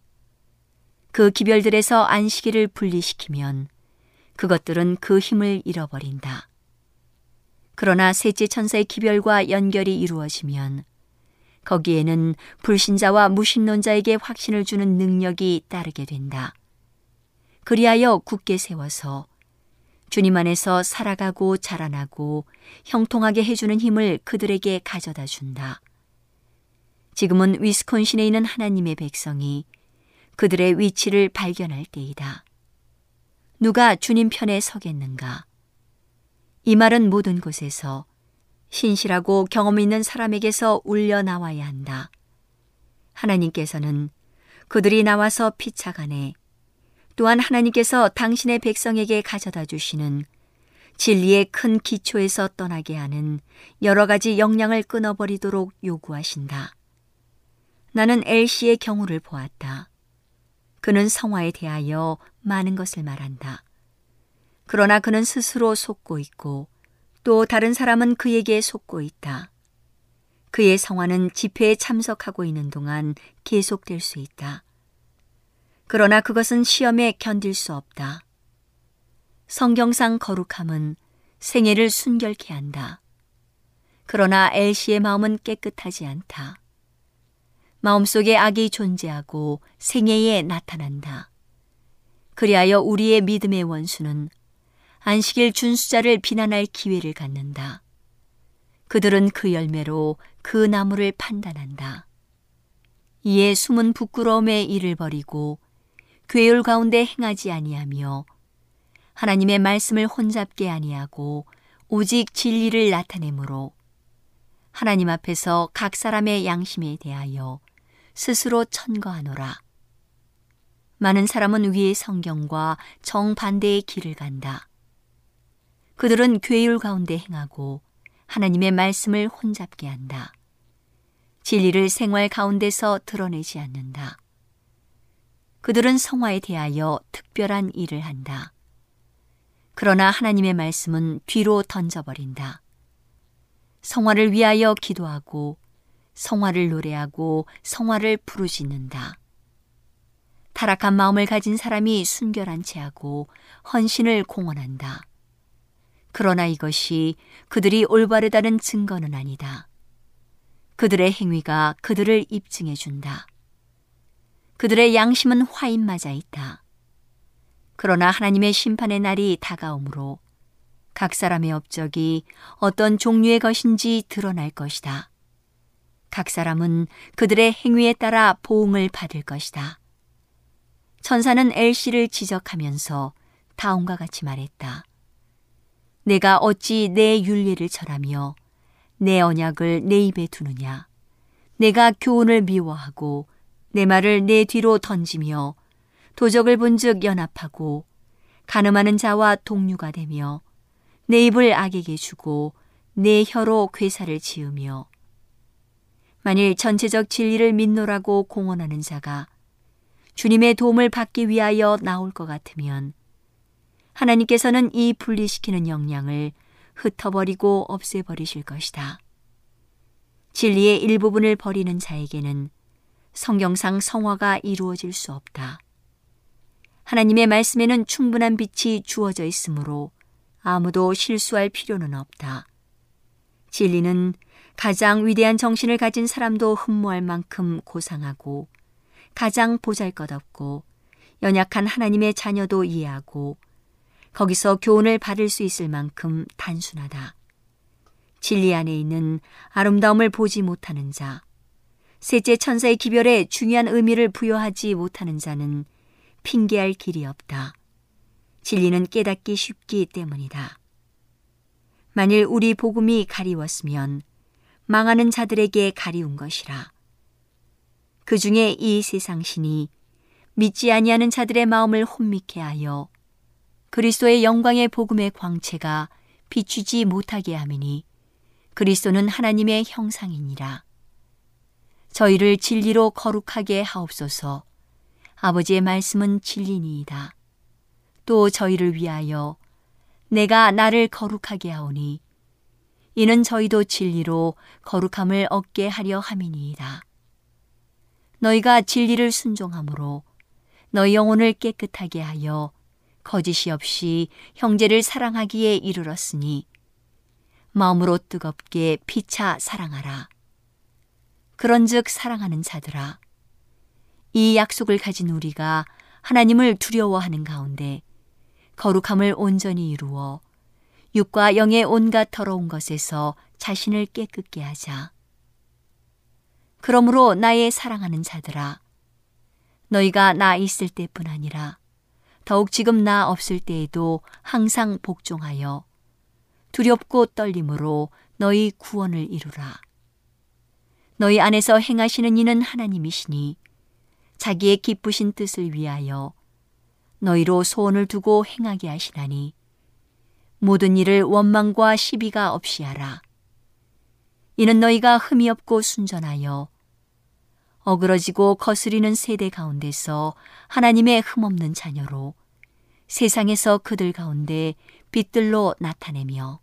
그 기별들에서 안식일을 분리시키면 그것들은 그 힘을 잃어버린다. 그러나 셋째 천사의 기별과 연결이 이루어지면 거기에는 불신자와 무신론자에게 확신을 주는 능력이 따르게 된다. 그리하여 굳게 세워서 주님 안에서 살아가고 자라나고 형통하게 해주는 힘을 그들에게 가져다 준다. 지금은 위스콘신에 있는 하나님의 백성이 그들의 위치를 발견할 때이다. 누가 주님 편에 서겠는가? 이 말은 모든 곳에서 신실하고 경험 있는 사람에게서 울려 나와야 한다. 하나님께서는 그들이 나와서 피차간에 또한 하나님께서 당신의 백성에게 가져다 주시는 진리의 큰 기초에서 떠나게 하는 여러 가지 역량을 끊어버리도록 요구하신다. 나는 엘시의 경우를 보았다. 그는 성화에 대하여 많은 것을 말한다. 그러나 그는 스스로 속고 있고 또 다른 사람은 그에게 속고 있다. 그의 성화는 집회에 참석하고 있는 동안 계속될 수 있다. 그러나 그것은 시험에 견딜 수 없다. 성경상 거룩함은 생애를 순결케 한다. 그러나 엘시의 마음은 깨끗하지 않다. 마음속에 악이 존재하고 생애에 나타난다. 그리하여 우리의 믿음의 원수는 안식일 준수자를 비난할 기회를 갖는다. 그들은 그 열매로 그 나무를 판단한다. 이에 숨은 부끄러움의 일을 버리고 괴율 가운데 행하지 아니하며 하나님의 말씀을 혼잡게 아니하고 오직 진리를 나타내므로 하나님 앞에서 각 사람의 양심에 대하여 스스로 천거하노라. 많은 사람은 위의 성경과 정반대의 길을 간다. 그들은 괴율 가운데 행하고 하나님의 말씀을 혼잡게 한다. 진리를 생활 가운데서 드러내지 않는다. 그들은 성화에 대하여 특별한 일을 한다. 그러나 하나님의 말씀은 뒤로 던져버린다. 성화를 위하여 기도하고 성화를 노래하고 성화를 부르짖는다. 타락한 마음을 가진 사람이 순결한 채하고 헌신을 공언한다. 그러나 이것이 그들이 올바르다는 증거는 아니다. 그들의 행위가 그들을 입증해 준다. 그들의 양심은 화인 맞아 있다. 그러나 하나님의 심판의 날이 다가오므로 각 사람의 업적이 어떤 종류의 것인지 드러날 것이다. 각 사람은 그들의 행위에 따라 보응을 받을 것이다. 천사는 엘씨를 지적하면서 다음과 같이 말했다. 내가 어찌 내 윤리를 절하며 내 언약을 내 입에 두느냐. 내가 교훈을 미워하고 내 말을 내 뒤로 던지며 도적을 본즉 연합하고 가늠하는 자와 동류가 되며 내 입을 악에게 주고 내 혀로 괴사를 지으며 만일 전체적 진리를 믿노라고 공언하는 자가 주님의 도움을 받기 위하여 나올 것 같으면 하나님께서는 이 분리시키는 역량을 흩어버리고 없애버리실 것이다. 진리의 일부분을 버리는 자에게는 성경상 성화가 이루어질 수 없다. 하나님의 말씀에는 충분한 빛이 주어져 있으므로 아무도 실수할 필요는 없다. 진리는 가장 위대한 정신을 가진 사람도 흠모할 만큼 고상하고 가장 보잘 것 없고 연약한 하나님의 자녀도 이해하고 거기서 교훈을 받을 수 있을 만큼 단순하다. 진리 안에 있는 아름다움을 보지 못하는 자, 셋째 천사의 기별에 중요한 의미를 부여하지 못하는 자는 핑계할 길이 없다. 진리는 깨닫기 쉽기 때문이다. 만일 우리 복음이 가리웠으면 망하는 자들에게 가리운 것이라. 그 중에 이 세상 신이 믿지 아니하는 자들의 마음을 혼미케 하여 그리스도의 영광의 복음의 광채가 비추지 못하게 함이니 그리스도는 하나님의 형상이니라. 저희를 진리로 거룩하게 하옵소서. 아버지의 말씀은 진리니이다. 또 저희를 위하여 내가 나를 거룩하게 하오니 이는 저희도 진리로 거룩함을 얻게 하려 함이니이다. 너희가 진리를 순종함으로 너희 영혼을 깨끗하게 하여 거짓이 없이 형제를 사랑하기에 이르렀으니 마음으로 뜨겁게 피차 사랑하라. 그런즉 사랑하는 자들아 이 약속을 가진 우리가 하나님을 두려워하는 가운데 거룩함을 온전히 이루어 육과 영의 온갖 더러운 것에서 자신을 깨끗게 하자. 그러므로 나의 사랑하는 자들아 너희가 나 있을 때뿐 아니라 더욱 지금 나 없을 때에도 항상 복종하여 두렵고 떨림으로 너희 구원을 이루라. 너희 안에서 행하시는 이는 하나님이시니 자기의 기쁘신 뜻을 위하여 너희로 소원을 두고 행하게 하시나니 모든 일을 원망과 시비가 없이 하라. 이는 너희가 흠이 없고 순전하여 어그러지고 거스리는 세대 가운데서 하나님의 흠없는 자녀로 세상에서 그들 가운데 빛들로 나타내며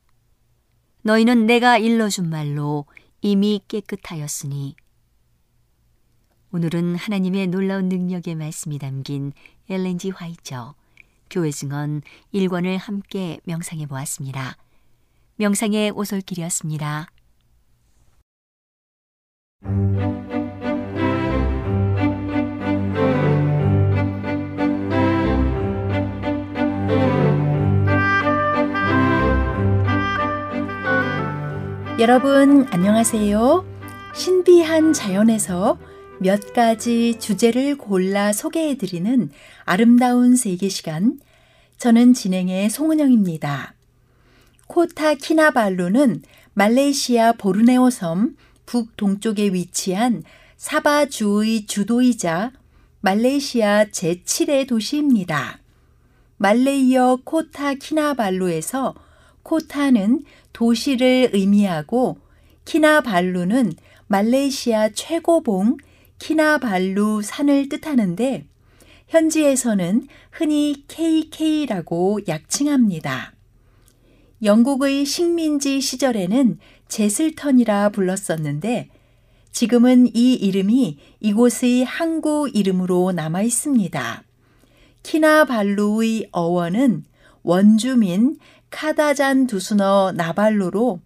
너희는 내가 일러준 말로 이미 깨끗하였으니 오늘은 하나님의 놀라운 능력의 말씀이 담긴 엘렌지 화이처 교회 증언 1권을 함께 명상해 보았습니다. 명상의 오솔길이었습니다. 여러분 안녕하세요. 신비한 자연에서 몇 가지 주제를 골라 소개해 드리는 아름다운 세계 시간. 저는 진행의 송은영입니다. 코타 키나발루는 말레이시아 보르네오 섬 북동쪽에 위치한 사바 주의 주도이자 말레이시아 제7의 도시입니다. 말레이어 코타 키나발루에서 코타는 도시를 의미하고 키나발루는 말레이시아 최고봉 키나발루 산을 뜻하는데 현지에서는 흔히 KK라고 약칭합니다. 영국의 식민지 시절에는 제슬턴이라 불렀었는데 지금은 이 이름이 이곳의 항구 이름으로 남아 있습니다. 키나발루의 어원은 원주민 카다잔 두수너 나발루로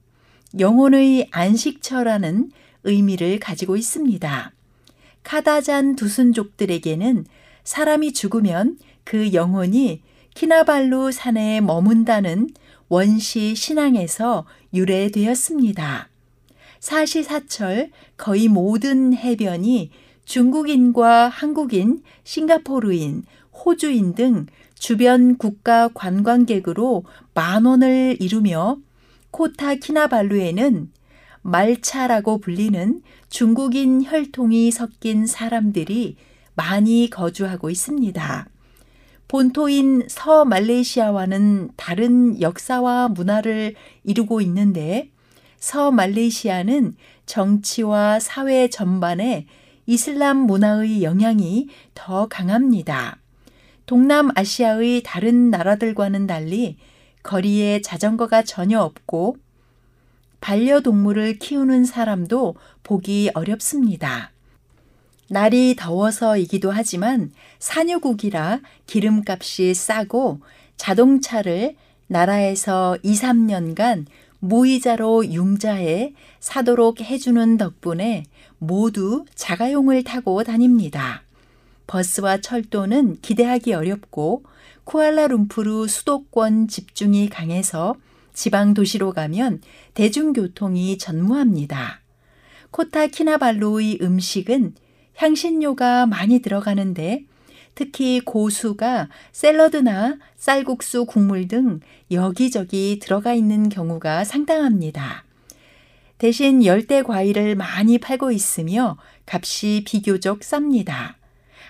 영혼의 안식처라는 의미를 가지고 있습니다. 카다잔 두순족들에게는 사람이 죽으면 그 영혼이 키나발루 산에 머문다는 원시 신앙에서 유래되었습니다. 사시사철 거의 모든 해변이 중국인과 한국인, 싱가포르인, 호주인 등 주변 국가 관광객으로 만 원을 이루며 코타 키나발루에는 말차라고 불리는 중국인 혈통이 섞인 사람들이 많이 거주하고 있습니다. 본토인 서말레이시아와는 다른 역사와 문화를 이루고 있는데 서말레이시아는 정치와 사회 전반에 이슬람 문화의 영향이 더 강합니다. 동남아시아의 다른 나라들과는 달리 거리에 자전거가 전혀 없고 반려동물을 키우는 사람도 보기 어렵습니다. 날이 더워서이기도 하지만 산유국이라 기름값이 싸고 자동차를 나라에서 2, 3년간 무이자로 융자해 사도록 해주는 덕분에 모두 자가용을 타고 다닙니다. 버스와 철도는 기대하기 어렵고 쿠알라룸푸르 수도권 집중이 강해서 지방 도시로 가면 대중교통이 전무합니다. 코타키나발루의 음식은 향신료가 많이 들어가는데 특히 고수가 샐러드나 쌀국수 국물 등 여기저기 들어가 있는 경우가 상당합니다. 대신 열대 과일을 많이 팔고 있으며 값이 비교적 쌉니다.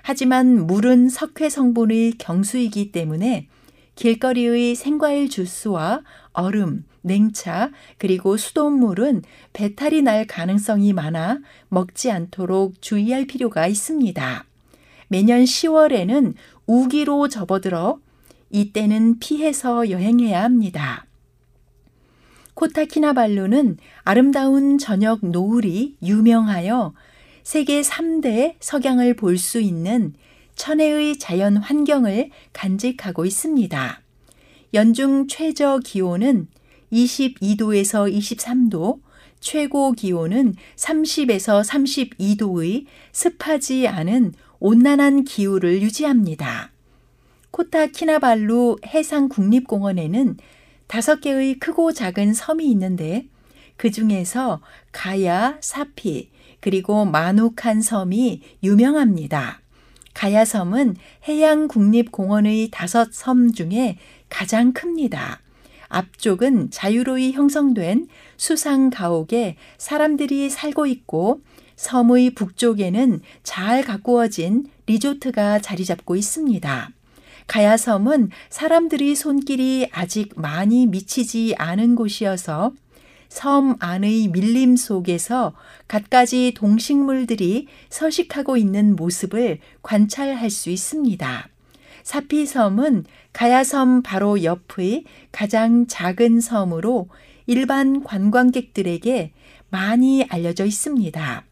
하지만 물은 석회 성분의 경수이기 때문에 길거리의 생과일 주스와 얼음, 냉차, 그리고 수돗물은 배탈이 날 가능성이 많아 먹지 않도록 주의할 필요가 있습니다. 매년 10월에는 우기로 접어들어 이때는 피해서 여행해야 합니다. 코타키나발루는 아름다운 저녁 노을이 유명하여 세계 3대 석양을 볼 수 있는 천혜의 자연 환경을 간직하고 있습니다. 연중 최저 기온은 22도에서 23도, 최고 기온은 30에서 32도의 습하지 않은 온난한 기후를 유지합니다. 코타키나발루 해상국립공원에는 다섯 개의 크고 작은 섬이 있는데 그 중에서 가야, 사피, 그리고 마누칸 섬이 유명합니다. 가야섬은 해양국립공원의 다섯 섬 중에 가장 큽니다. 앞쪽은 자유로이 형성된 수상 가옥에 사람들이 살고 있고 섬의 북쪽에는 잘 가꾸어진 리조트가 자리 잡고 있습니다. 가야섬은 사람들이 손길이 아직 많이 미치지 않은 곳이어서 섬 안의 밀림 속에서 갖가지 동식물들이 서식하고 있는 모습을 관찰할 수 있습니다. 사피섬은 가야섬 바로 옆의 가장 작은 섬으로 일반 관광객들에게 많이 알려져 있습니다.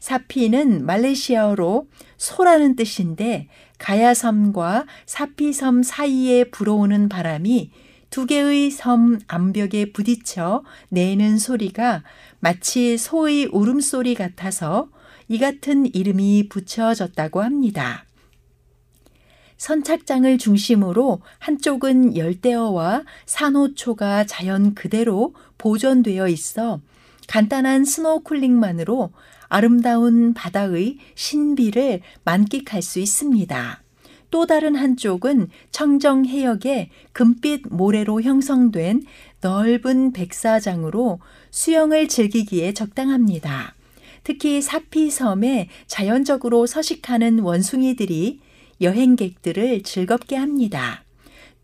사피는 말레이시아어로 소라는 뜻인데 가야섬과 사피섬 사이에 불어오는 바람이 두 개의 섬 암벽에 부딪혀 내는 소리가 마치 소의 울음소리 같아서 이 같은 이름이 붙여졌다고 합니다. 선착장을 중심으로 한쪽은 열대어와 산호초가 자연 그대로 보존되어 있어 간단한 스노클링만으로 아름다운 바다의 신비를 만끽할 수 있습니다. 또 다른 한쪽은 청정 해역에 금빛 모래로 형성된 넓은 백사장으로 수영을 즐기기에 적당합니다. 특히 사피섬에 자연적으로 서식하는 원숭이들이 여행객들을 즐겁게 합니다.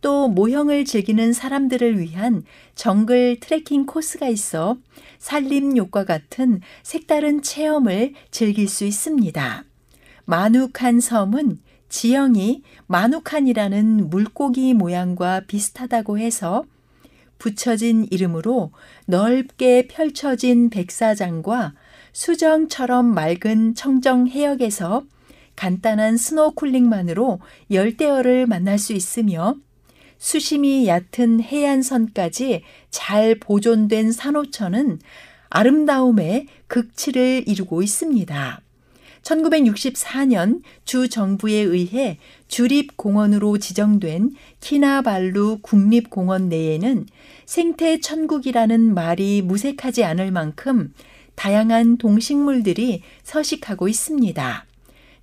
또 모형을 즐기는 사람들을 위한 정글 트레킹 코스가 있어 산림욕과 같은 색다른 체험을 즐길 수 있습니다. 마누칸 섬은 지형이 마누칸이라는 물고기 모양과 비슷하다고 해서 붙여진 이름으로 넓게 펼쳐진 백사장과 수정처럼 맑은 청정 해역에서 간단한 스노클링만으로 열대어를 만날 수 있으며 수심이 얕은 해안선까지 잘 보존된 산호천은 아름다움의 극치를 이루고 있습니다. 1964년 주 정부에 의해 주립공원으로 지정된 키나발루 국립공원 내에는 생태 천국이라는 말이 무색하지 않을 만큼 다양한 동식물들이 서식하고 있습니다.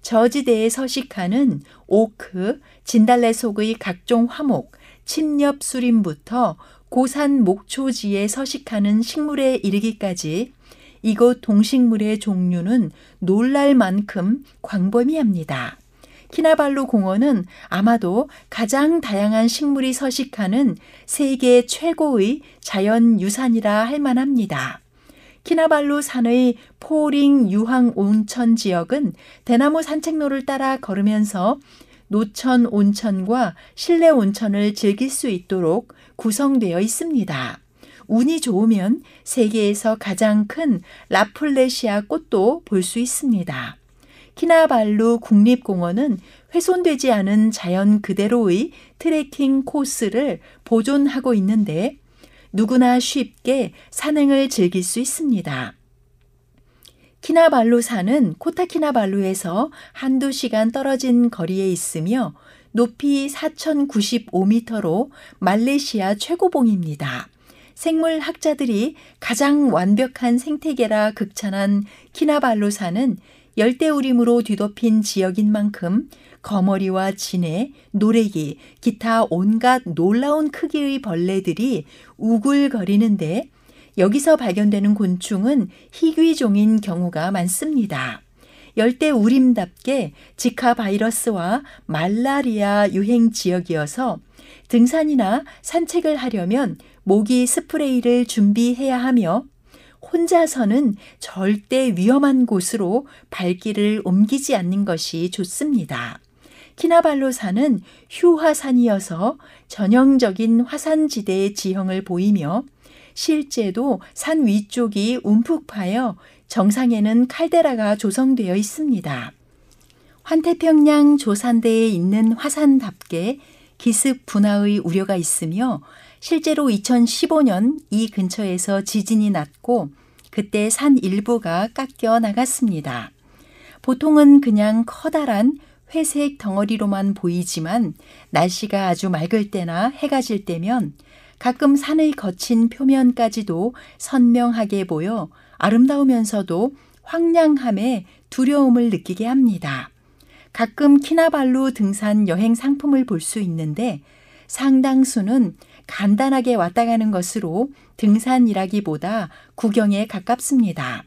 저지대에 서식하는 오크, 진달래 속의 각종 화목, 침엽 수림부터 고산 목초지에 서식하는 식물에 이르기까지 이곳 동식물의 종류는 놀랄 만큼 광범위합니다. 키나발루 공원은 아마도 가장 다양한 식물이 서식하는 세계 최고의 자연유산이라 할 만합니다. 키나발루 산의 포링 유황 온천 지역은 대나무 산책로를 따라 걸으면서 노천 온천과 실내 온천을 즐길 수 있도록 구성되어 있습니다. 운이 좋으면 세계에서 가장 큰 라플레시아 꽃도 볼 수 있습니다. 키나발루 국립공원은 훼손되지 않은 자연 그대로의 트레킹 코스를 보존하고 있는데 누구나 쉽게 산행을 즐길 수 있습니다. 키나발루 산은 코타키나발루에서 한두 시간 떨어진 거리에 있으며 높이 4,095m로 말레이시아 최고봉입니다. 생물학자들이 가장 완벽한 생태계라 극찬한 키나발루산은 열대우림으로 뒤덮인 지역인 만큼 거머리와 진해, 노래기, 기타 온갖 놀라운 크기의 벌레들이 우글거리는데 여기서 발견되는 곤충은 희귀종인 경우가 많습니다. 열대 우림답게 지카 바이러스와 말라리아 유행 지역이어서 등산이나 산책을 하려면 모기 스프레이를 준비해야 하며 혼자서는 절대 위험한 곳으로 발길을 옮기지 않는 것이 좋습니다. 키나발루산은 휴화산이어서 전형적인 화산지대의 지형을 보이며 실제도 산 위쪽이 움푹 파여 정상에는 칼데라가 조성되어 있습니다. 환태평양 조산대에 있는 화산답게 기습 분화의 우려가 있으며 실제로 2015년 이 근처에서 지진이 났고 그때 산 일부가 깎여 나갔습니다. 보통은 그냥 커다란 회색 덩어리로만 보이지만 날씨가 아주 맑을 때나 해가 질 때면 가끔 산의 거친 표면까지도 선명하게 보여 아름다우면서도 황량함에 두려움을 느끼게 합니다. 가끔 키나발루 등산 여행 상품을 볼 수 있는데 상당수는 간단하게 왔다 가는 것으로 등산이라기보다 구경에 가깝습니다.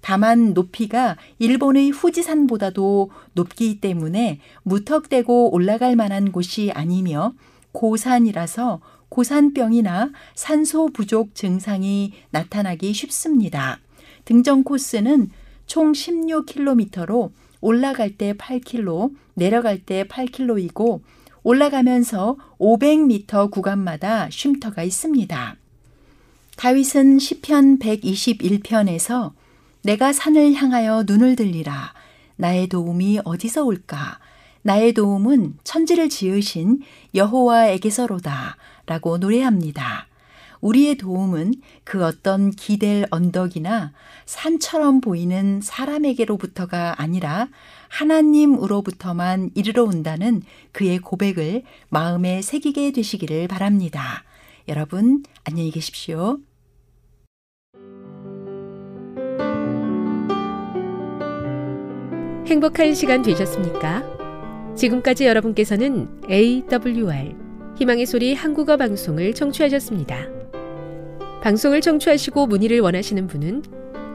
다만 높이가 일본의 후지산보다도 높기 때문에 무턱대고 올라갈 만한 곳이 아니며 고산이라서 고산병이나 산소 부족 증상이 나타나기 쉽습니다. 등정 코스는 총 16km로 올라갈 때 8km, 내려갈 때 8km이고 올라가면서 500m 구간마다 쉼터가 있습니다. 다윗은 시편 121편에서 내가 산을 향하여 눈을 들리라 나의 도움이 어디서 올까 나의 도움은 천지를 지으신 여호와에게서로다 라고 노래합니다. 우리의 도움은 그 어떤 기댈 언덕이나 산처럼 보이는 사람에게로부터가 아니라 하나님으로부터만 이르러 온다는 그의 고백을 마음에 새기게 되시기를 바랍니다. 여러분, 안녕히 계십시오. 행복한 시간 되셨습니까? 지금까지 여러분께서는 AWR 희망의 소리 한국어 방송을 청취하셨습니다. 방송을 청취하시고 문의를 원하시는 분은